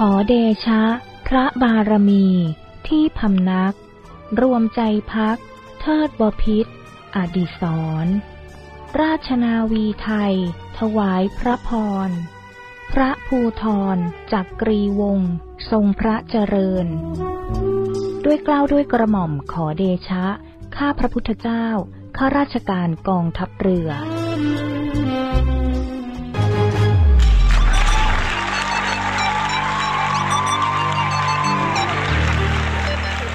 ขอเดชะ พระบารมีที่พำนัก รวมใจพัก เทิดบพิษ อดิศรราชนาวีไทย ถวายพระพร พระภูทรจักกรีวงศ์ทรงพระเจริญ ด้วยกล้าวด้วยกระหม่อมขอเดชะ ข้าพระพุทธเจ้า ข้าราชการกองทัพเรือ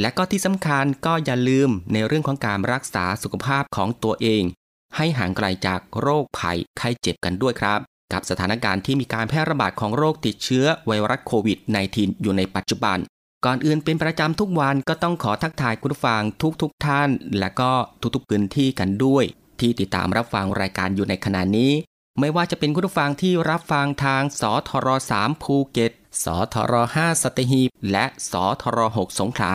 และก็ที่สำคัญก็อย่าลืมในเรื่องของการรักษาสุขภาพของตัวเอง ให้ห่างไกลจากโรคภัยไข้เจ็บกันด้วยครับ กับสถานการณ์ที่มีการแพร่ระบาดของโรคติดเชื้อไวรัสโควิด -19 อยู่ในปัจจุบัน ก่อนอื่นเป็นประจำทุกวันก็ต้องขอทักทายคุณฟังทุกๆทท่าน และก็ทุกๆพื้นที่กันด้วย ที่ติดตามรับฟังรายการอยู่ในขณะนี้ ไม่ว่าจะเป็นคุณฟังที่รับฟังทางสทร3ภูเก็ตสทร5สตหีบและสทร6สงขลา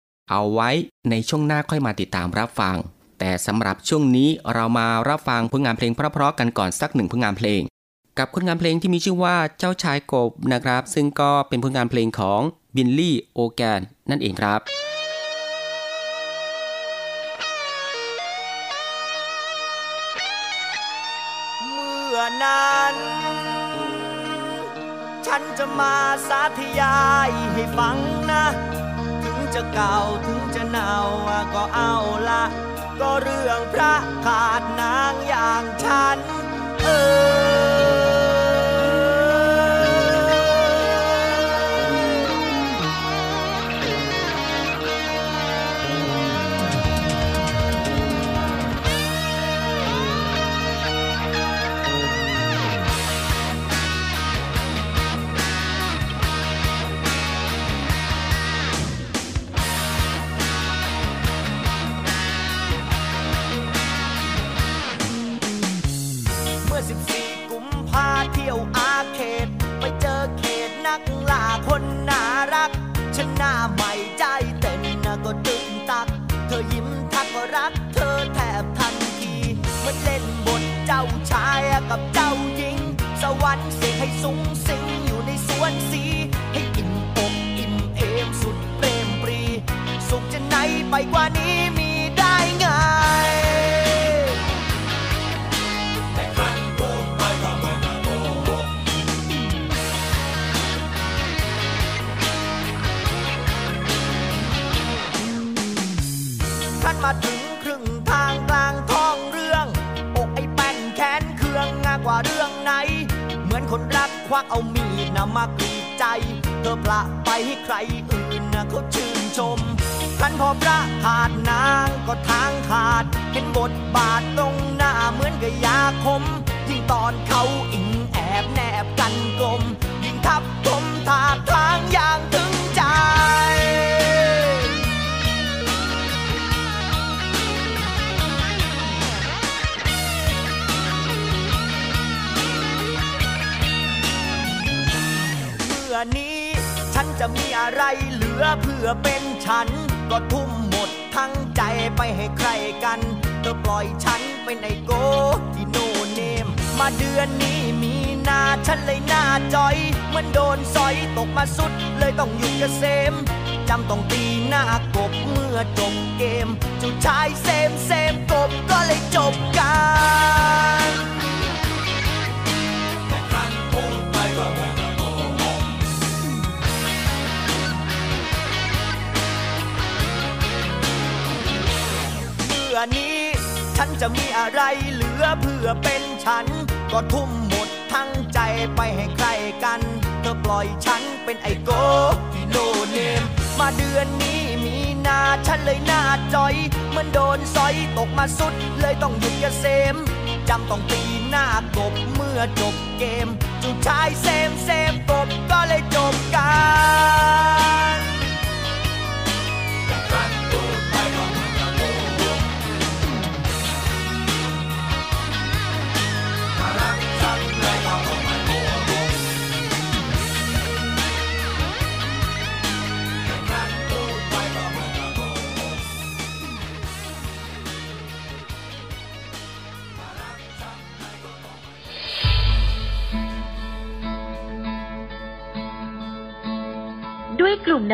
เอาไว้ในช่วงหน้าค่อยมาติดตามรับฟัง แต่สำหรับช่วงนี้เรามารับฟังผลงานเพลงเพราะๆกันก่อนสักหนึ่งผลงานเพลง กับผลงานเพลงที่มีชื่อว่าเจ้าชายกบนะครับ ซึ่งก็เป็นผลงานเพลงของบิลลี่โอแกนนั่นเองครับเมื่อนั้นฉันจะมาสาธยายให้ฟังนะ จะเก่าถึงจะเน่าก็เอาละ ก็เรื่องพระขาดนางยา รอื่นนะเขาชื่นชมคันพอพระขาดนางก็ทางขาด เห็นบทบาทตรงหน้าเหมือนกับยาคม ยิ่งตอนเขาอิงแอบแนบกันกลม ยิ่งทับทมทาทา จะมีอะไรเหลือเพื่อเป็นฉัน ก็ทุ่มหมดทั้งใจไปให้ใครกันเธอปล่อยฉันเป็นไอโกที่โนเนม มาเดือนนี้มีนาฉันเลยหน้าจอย เหมันโดนสอยตกมาสุดเลยต้องหยุดกเกษมจำต้องตีหน้ากบเมื่อจบเกมจุชายเซมเซมกบก็เลยจบกัน เมื่อนี้ ฉันจะมีอะไรเหลือเพื่อเป็นฉัน ก็ทุ่มหมดทั้งใจไปให้ใครกัน เธอปล่อยฉันเป็นไอโกที่โนเนม มาเดือนนี้มีนาฉันเลยหน้าจอยเหมันโดนสอยตกมาสุดเลยต้องหยุดกเกษมจำต้องตีหน้ากบเมื่อจบเกมจุดชายเซมเซมกบก็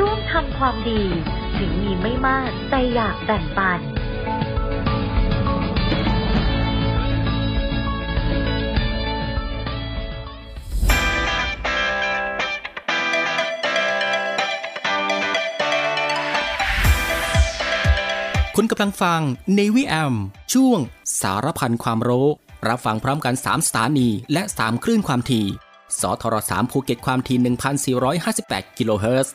ร่วมทำความดี ถึงมีไม่มากแต่อยากแบ่งปัน คุณกำลังฟัง Navy AM ช่วงสารพันความรู้ รับฟังพร้อมกัน 3 สถานี และ 3 คลื่นความถี่สทร3ภูเก็ตความถี่ 1,458 กิโลเฮิรตซ์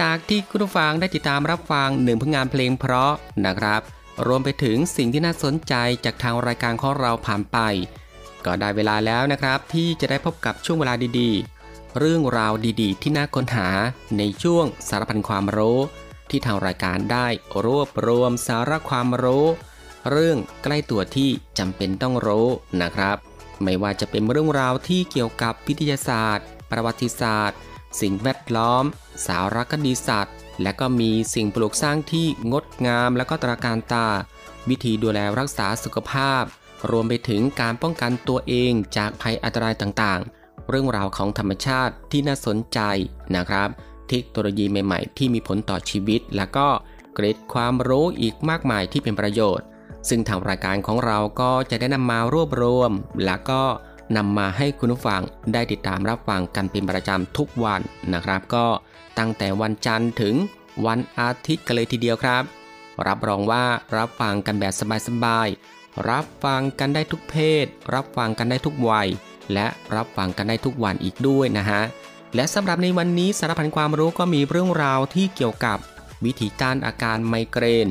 จากที่คุณผู้ฟังได้ติดตามรับฟังหนึ่งผลงานเพลงเพราะนะครับ รวมไปถึงสิ่งที่น่าสนใจจากทางรายการของเราผ่านไป ก็ได้เวลาแล้วนะครับ ที่จะได้พบกับช่วงเวลาดีๆ เรื่องราวดีๆ ที่น่าค้นหาในช่วงสารพันความรู้ ที่ทางรายการได้รวบรวมสาระความรู้ เรื่องใกล้ตัวที่จำเป็นต้องรู้นะครับ ไม่ว่าจะเป็นเรื่องราวที่เกี่ยวกับวิทยาศาสตร์ ประวัติศาสตร์ สิ่งแวดล้อม สารคดีสัตว์ และก็มีสิ่งปลูกสร้างที่งดงามและก็ตราการตา วิธีดูแลรักษาสุขภาพ รวมไปถึงการป้องกันตัวเองจากภัยอันตรายต่างๆ เรื่องราวของธรรมชาติที่น่าสนใจนะครับ เทคโนโลยีใหม่ๆ ที่มีผลต่อชีวิต และก็เกร็ดความรู้อีกมากมายที่เป็นประโยชน์ ซึ่งทางรายการของเราก็จะได้นำมารวบรวม และก็ นำมาให้คุณผู้ฟังได้ติดตามรับฟังกันเป็นประจำทุกวันนะครับ ก็ตั้งแต่วันจันทร์ถึงวันอาทิตย์กันเลยทีเดียวครับ รับรองว่ารับฟังกันแบบสบายๆรับฟังกันได้ทุกเพศ รับฟังกันได้ทุกวัย และรับฟังกันได้ทุกวันอีกด้วยนะฮะและสำหรับในวันนี้สารพันความรู้ก็มีเรื่องราวที่เกี่ยวกับ วิธีต้านอาการไมเกรน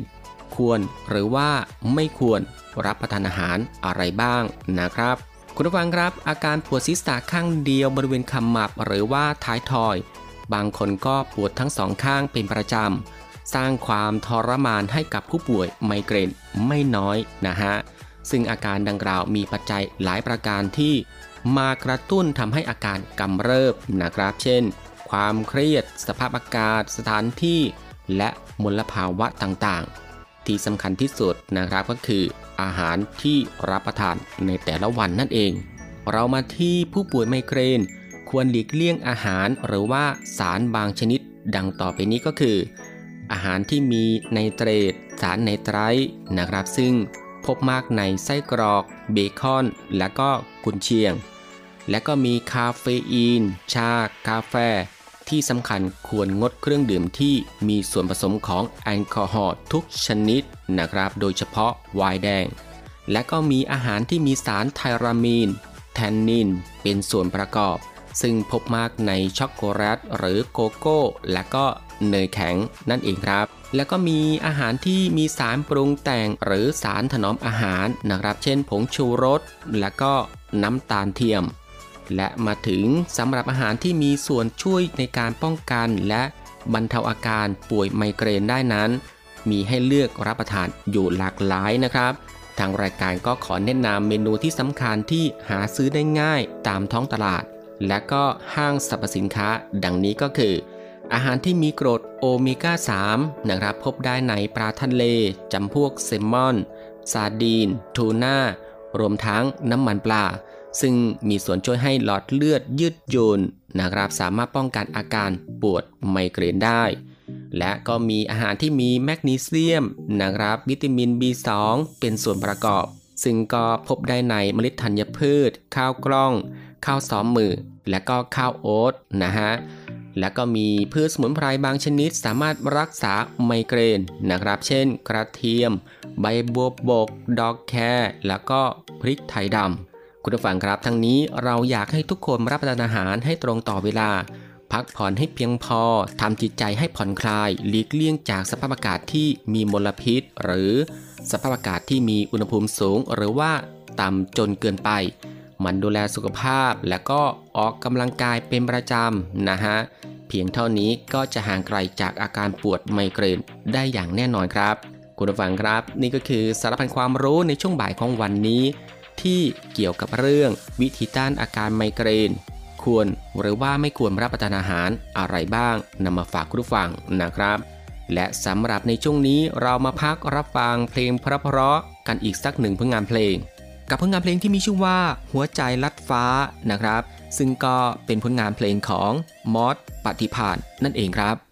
ควรหรือว่าไม่ควรรับประทานอาหารอะไรบ้างนะครับ คุณผู้ฟังครับ อาการปวดศีรษะข้างเดียวบริเวณขมับหรือว่าท้ายทอย บางคนก็ปวดทั้งสองข้างเป็นประจำ สร้างความทรมานให้กับผู้ป่วยไมเกรนไม่น้อยนะฮะ ซึ่งอาการดังกล่าวมีปัจจัยหลายประการที่มากระตุ้นทำให้อาการกำเริบนะครับ เช่น ความเครียด สภาพอากาศ สถานที่ และมลภาวะต่างๆ ที่สำคัญที่สุดนะครับก็คืออาหารที่รับประทานในแต่ละวันนั่นเอง เรามาที่ผู้ป่วยไมเกรน ควรหลีกเลี่ยงอาหารหรือว่าสารบางชนิด ดังต่อไปนี้ก็คือ อาหารที่มีไนเตรต สารไนไตร์นะครับ ซึ่งพบมากในไส้กรอก เบคอน และก็กุนเชียง และก็มีคาเฟอีน ชา กาแฟ ที่สำคัญควรงดเครื่องดื่มที่มีส่วนผสมของแอลกอฮอล์ทุกชนิดนะครับ โดยเฉพาะไวน์แดง และก็มีอาหารที่มีสารไทรามีน แทนนิน เป็นส่วนประกอบ ซึ่งพบมากในช็อกโกแลตหรือโกโก้ และก็เนยแข็งนั่นเองครับ แล้วก็มีอาหารที่มีสารปรุงแต่งหรือสารถนอมอาหารนะครับ เช่น ผงชูรส และก็น้ำตาลเทียม และมาถึงสำหรับอาหารที่มีส่วนช่วยในการป้องกัน และบรรเทาอาการป่วยไมเกรนได้นั้น มีให้เลือกรับประทานอยู่หลากหลายนะครับ ทางรายการก็ขอแนะนำเมนูที่สำคัญที่หาซื้อได้ง่ายตามท้องตลาด และก็ห้างสรรพสินค้า ดังนี้ก็คือ อาหารที่มีกรดโอเมก้า 3 นะครับ พบได้ในปลาทะเลจำพวกเซลมอน ซาดีน ทูน่ารวมทั้งน้ำมันปลา ซึ่งมีส่วนช่วยให้หลอดเลือดยืดหยุ่นนะครับสามารถป้องกันอาการปวดไมเกรนได้ และก็มีอาหารที่มีแมกนีเซียมนะครับวิตามิน B2 เป็นส่วนประกอบ ซึ่งก็พบได้ในเมล็ดธัญพืช ข้าวกล้อง ข้าวซ้อมมือ และก็ข้าวโอ๊ตนะฮะและก็มีพืชสมุนไพรบางชนิดสามารถรักษาไมเกรนนะครับ เช่น กระเทียม ใบบัวบก ดอกแครแล้วก็พริกไทยดำ คุณผู้ฟังครับ ทั้งนี้เราอยากให้ทุกคนรับประทานอาหารให้ตรงต่อเวลา พักผ่อนให้เพียงพอทำจิตใจให้ผ่อนคลาย หลีกเลี่ยงจากสภาพอากาศที่มีมลพิษ หรือสภาพอากาศที่มีอุณหภูมิสูง หรือว่าต่ำจนเกินไป มันดูแลสุขภาพและก็ออกกำลังกายเป็นประจำนะฮะเพียงเท่านี้ก็จะห่างไกลจากอาการปวดไมเกรนได้อย่างแน่นอนครับ คุณผู้ฟังครับ นี่ก็คือสารพันความรู้ในช่วงบ่ายของวันนี้ ที่เกี่ยวกับเรื่องวิธีต้านอาการไมเกรน ควรหรือว่าไม่ควรรับประทานอาหารอะไรบ้างนำมาฝากคุณผู้ฟังนะครับ และสำหรับในช่วงนี้เรามาพักรับฟังเพลงเพราะๆกันอีกสักหนึ่งผลงานเพลง กับผลงานเพลงที่มีชื่อว่าหัวใจลัดฟ้านะครับ ซึ่งก็เป็นผลงานเพลงของมอสปฏิพานนั่นเองครับบ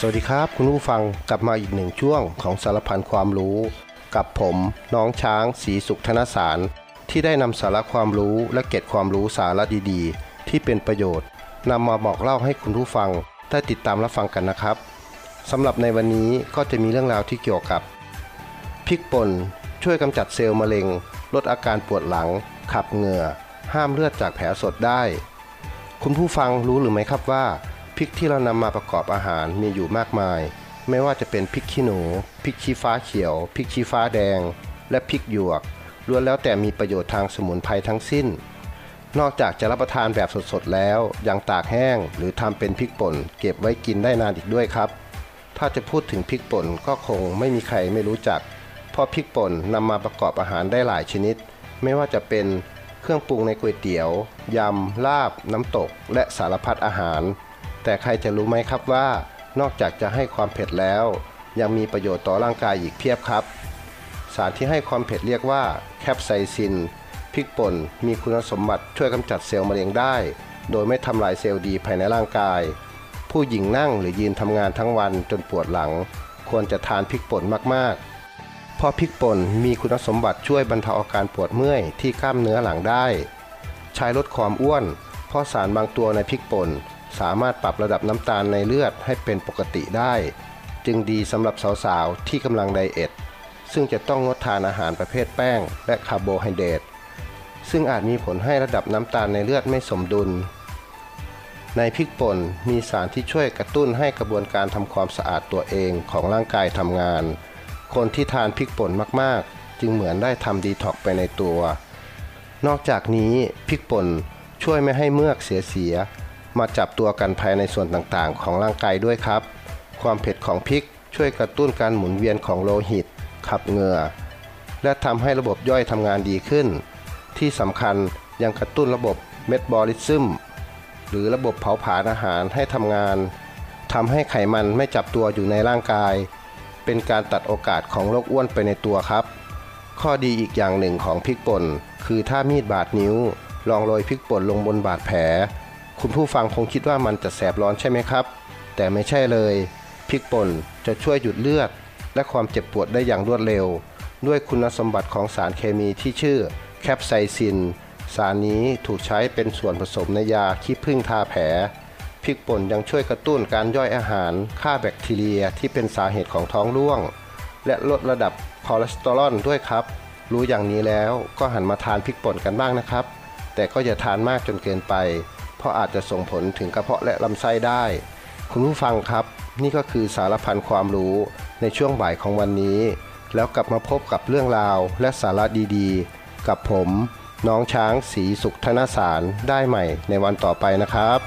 สวัสดีครับ คุณผู้ฟังกลับมาอีกหนึ่งช่วงของสารพันความรู้ กับผมน้องช้างสีสุขธนสาร ที่ได้นำสาระความรู้และเก็บความรู้สาระดีๆ ที่เป็นประโยชน์นำมาบอกเล่าให้คุณผู้ฟังได้ติดตามรับฟังกันนะครับสำหรับในวันนี้ก็จะมีเรื่องราวที่เกี่ยวกับพริกป่นช่วยกำจัดเซลล์มะเร็ง ลดอาการปวดหลัง ขับเหงื่อ ห้ามเลือดจากแผลสดได้ คุณผู้ฟังรู้หรือไม่ครับว่า พริกที่เรานำมาประกอบอาหารมีอยู่มากมาย ไม่ว่าจะเป็นพริกขี้หนู พริกชี้ฟ้าเขียว พริกชี้ฟ้าแดง และพริกหยวก ล้วนแล้วแต่มีประโยชน์ทางสมุนไพรทั้งสิ้น นอกจากจะรับประทานแบบสดๆแล้ว ยังตากแห้งหรือทำเป็นพริกป่น เก็บไว้กินได้นานอีกด้วยครับ ถ้าจะพูดถึงพริกป่นก็คงไม่มีใครไม่รู้จัก เพราะพริกป่นนำมาประกอบอาหารได้หลายชนิด ไม่ว่าจะเป็นเครื่องปรุงในก๋วยเตี๋ยว ยำ ลาบ น้ำตก และสารพัดอาหาร แต่ใครจะรู้ไหมครับว่านอกจากจะให้ความเผ็ดแล้ว ยังมีประโยชน์ต่อร่างกายอีกเพียบครับ สารที่ให้ความเผ็ดเรียกว่าแคปไซซินพริกป่นมีคุณสมบัติช่วยกำจัดเซลล์มะเร็งได้ โดยไม่ทำลายเซลล์ดีภายในร่างกาย ผู้หญิงนั่งหรือยืนทำงานทั้งวันจนปวดหลัง ควรจะทานพริกป่นมากๆ เพราะพริกป่นมีคุณสมบัติช่วยบรรเทาอาการปวดเมื่อยที่กล้ามเนื้อหลังได้ ใช้ลดความอ้วน เพราะสารบางตัวในพริกป่น สามารถปรับระดับน้ำตาลในเลือดให้เป็นปกติได้ จึงดีสำหรับสาวๆ ที่กำลังไดเอทซึ่งจะต้องงดทานอาหารประเภทแป้ง และคาร์โบไฮเดรตซึ่งอาจมีผลให้ระดับน้ำตาลในเลือดไม่สมดุล ในพริกป่นมีสารที่ช่วยกระตุ้นให้กระบวนการทำความสะอาดตัวเองของร่างกายทำงาน คนที่ทานพริกป่นมากๆ จึงเหมือนได้ทำดีท็อกไปในตัว นอกจากนี้พริกป่นช่วยไม่ให้เมือกเสียๆ มาจับตัวกันภายในส่วนต่างๆ ของร่างกายด้วยครับ ความเผ็ดของพริกช่วยกระตุ้นการหมุนเวียนของโลหิต ขับเหงื่อ และทำให้ระบบย่อยทำงานดีขึ้น ที่สำคัญยังกระตุ้นระบบเมตบอลิซึมหรือระบบเผาผลาญอาหารให้ทำงานทำให้ไขมันไม่จับตัวอยู่ในร่างกาย เป็นการตัดโอกาสของโรคอ้วนไปในตัวครับ ข้อดีอีกอย่างหนึ่งของพริกป่น คือถ้ามีดบาดนิ้ว ลองโรยพริกป่นลงบนบาดแผล คุณผู้ฟังคงคิดว่ามันจะแสบร้อนใช่ไหมครับ แต่ไม่ใช่เลยพริกป่นจะช่วยหยุดเลือด และความเจ็บปวดได้อย่างรวดเร็ว ด้วยคุณสมบัติของสารเคมีที่ชื่อแคปไซซิน สารนี้ถูกใช้เป็นส่วนผสมในยาขี้ผึ้งทาแผลพริกป่นยังช่วยกระตุ้นการย่อยอาหารฆ่าแบคทีเรียที่เป็นสาเหตุของท้องร่วง และลดระดับคอเลสเตอรอลด้วยครับ รู้อย่างนี้แล้วก็หันมาทานพริกป่นกันบ้างนะครับ แต่ก็อย่าทานมากจนเกินไป เพราะอาจจะส่งผลถึงกระเพาะและลำไส้ได้ คุณผู้ฟังครับ นี่ก็คือสารพันความรู้ในช่วงบ่ายของวันนี้ แล้วกลับมาพบกับเรื่องราวและสาระดีๆ กับผม น้องช้างสีสุขธนสารได้ใหม่ในวันต่อไปนะครับ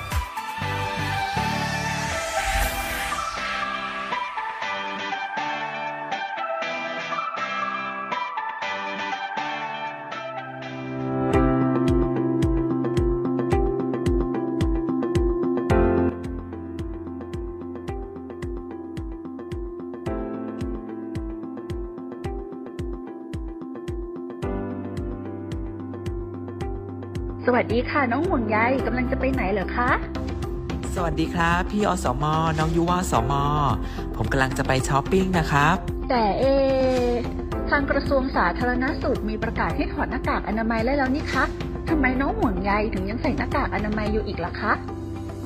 ค่ะ น้องห่วงใยกำลังจะไปไหนเหรอคะ สวัสดีครับ พี่อสม น้องยุวสม ผมกำลังจะไปช้อปปิ้งนะครับ แต่เอ ทางกระทรวงสาธารณสุขมีประกาศให้ถอดหน้ากากอนามัยได้แล้วนี่คะทำไมน้องห่วงใยถึงยังใส่หน้ากากอนามัยอยู่อีกล่ะคะ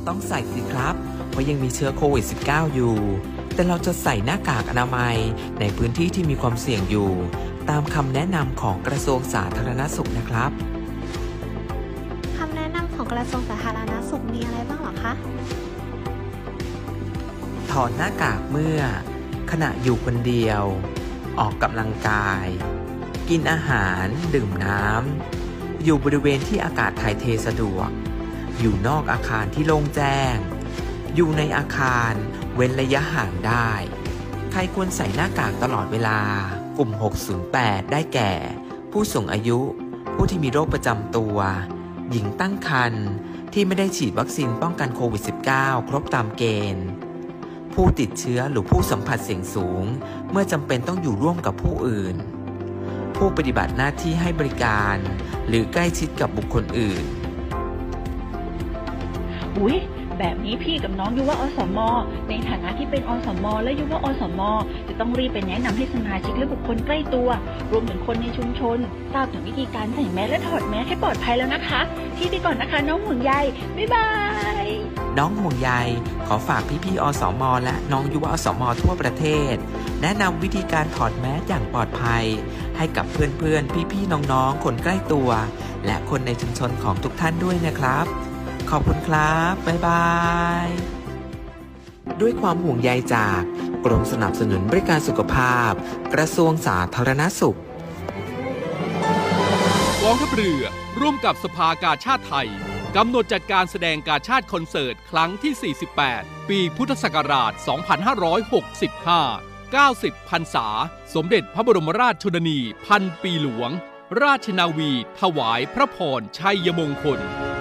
ต้องใส่สิครับเพราะยังมีเชื้อโควิด -19 อยู่ แต่เราจะใส่หน้ากากอนามัยในพื้นที่ที่มีความเสี่ยงอยู่ ตามคำแนะนำของกระทรวงสาธารณสุขนะครับ ระทรวงสาธารณสุขมีอะไรบ้างหรอคะ ถอดหน้ากากเมื่อ ขณะอยู่คนเดียว ออกกำลังกาย กินอาหาร ดื่มน้ำ อยู่บริเวณที่อากาศถ่ายเทสะดวก อยู่นอกอาคารที่โล่งแจ้ง อยู่ในอาคารเว้นระยะห่างได้ ใครควรใส่หน้ากากตลอดเวลา กลุ่ม 608 ได้แก่ ผู้สูงอายุ ผู้ที่มีโรคประจำตัว หญิงตั้งครรภ์ที่ไม่ได้ฉีดวัคซีนป้องกันโควิด -19 ครบตามเกณฑ์ ผู้ติดเชื้อหรือผู้สัมผัสเสี่ยงสูง เมื่อจำเป็นต้องอยู่ร่วมกับผู้อื่น ผู้ปฏิบัติหน้าที่ให้บริการ หรือใกล้ชิดกับบุคคลอื่น อุ๊ย แบบนี้พี่กับน้องยุวอสม ในฐานะที่เป็นอสม และยุวอสม จะต้องรีบไปแนะนำให้สมาชิกและบุคคลใกล้ตัว รวมถึงคนในชุมชน ทราบถึงวิธีการใส่แมสและถอดแมสให้ปลอดภัยแล้วนะคะ ที่ไปก่อนนะคะ น้องห่วงใยบ๊ายบาย น้องห่วงใยขอฝากพี่ๆอสม และน้องยุวอสม ทั่วประเทศ แนะนำวิธีการถอดแมสอย่างปลอดภัย ให้กับเพื่อนๆ พี่ๆ น้องๆ คนใกล้ตัว และคนในชุมชนของทุกท่านด้วยนะครับ ขอบคุณครับ บ๊ายบาย ด้วยความห่วงใยจาก กรมสนับสนุนบริการสุขภาพ กระทรวงสาธารณสุขกองทัพเรือร่วมกับสภากาชาติไทยกำหนดจัดการแสดงกาชาติคอนเสิร์ต ครั้งที่ 48 ปีพุทธศักราช 2565 90พรรษา สมเด็จพระบรมราชชนนี พันปีหลวง ราชนาวี ถวายพระพรชัยมงคล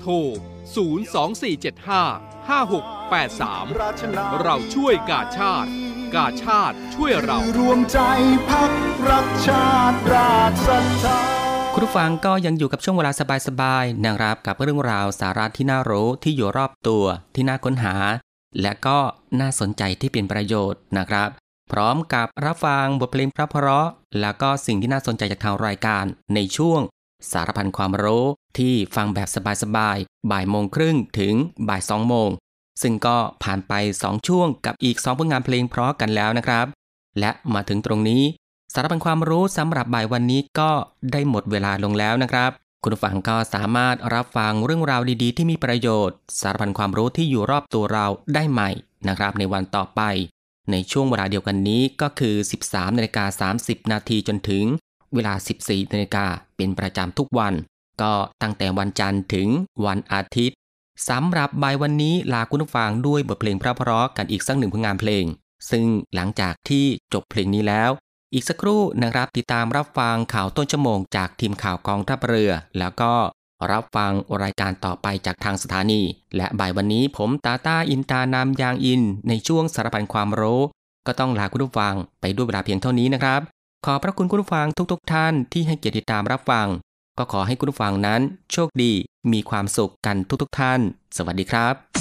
โทร 02475 5683 เราช่วยกาชาติ กาชาติช่วยเรา รวมใจพักรักชาติราชศรัทธาคุณผู้ฟังก็ยังอยู่กับช่วงเวลาสบายๆนะครับกับเรื่องราวสาระที่น่ารู้ที่อยู่รอบตัวที่น่าค้นหา และก็น่าสนใจที่เป็นประโยชน์นะครับ พร้อมกับรับฟังบทเพลงเพราะๆแล้วก็สิ่งที่น่าสนใจจากทางรายการในช่วง สารพันความรู้ที่ฟังแบบสบายๆ บ่ายโมงครึ่งถึงบ่ายสองโมง ซึ่งก็ผ่านไป 2 ช่วงกับอีก 2 ผลงานเพลงเพราะกันแล้วนะครับ และมาถึงตรงนี้ สารพันความรู้สำหรับบ่ายวันนี้ก็ได้หมดเวลาลงแล้วนะครับ คุณฟังก็สามารถรับฟังเรื่องราวดีๆ ที่มีประโยชน์ สารพันความรู้ที่อยู่รอบตัวเราได้ใหม่นะครับ ในวันต่อไป ในช่วงเวลาเดียวกันนี้ก็คือ 13นาฬิกา30 นาทีจนถึง เวลา 14นาฬิกาเป็นประจำทุกวัน ก็ตั้งแต่วันจันทร์ถึงวันอาทิตย์สำหรับบ่ายวันนี้ลาคุณผู้ฟังด้วยบทเพลงพราะๆกันอีกสักหนึ่งผลงานเพลง ซึ่งหลังจากที่จบเพลงนี้แล้ว อีกสักครู่นะครับติดตามรับฟังข่าวต้นชั่วโมงจากทีมข่าวกองทัพเรือ แล้วก็รับฟังรายการต่อไปจากทางสถานี และบ่ายวันนี้ผมตาตาอินตานามยางอิน ในช่วงสารพันความรู้ ก็ต้องลาคุณผู้ฟังไปด้วยเวลาเพียงเท่านี้นะครับ ขอพระคุณคุณฟังทุกๆทท่านที่ให้เกียรติตามรับฟัง ก็ขอให้คุณฟังนั้น โชคดีมีความสุขกันทุกๆทท่าน สวัสดีครับ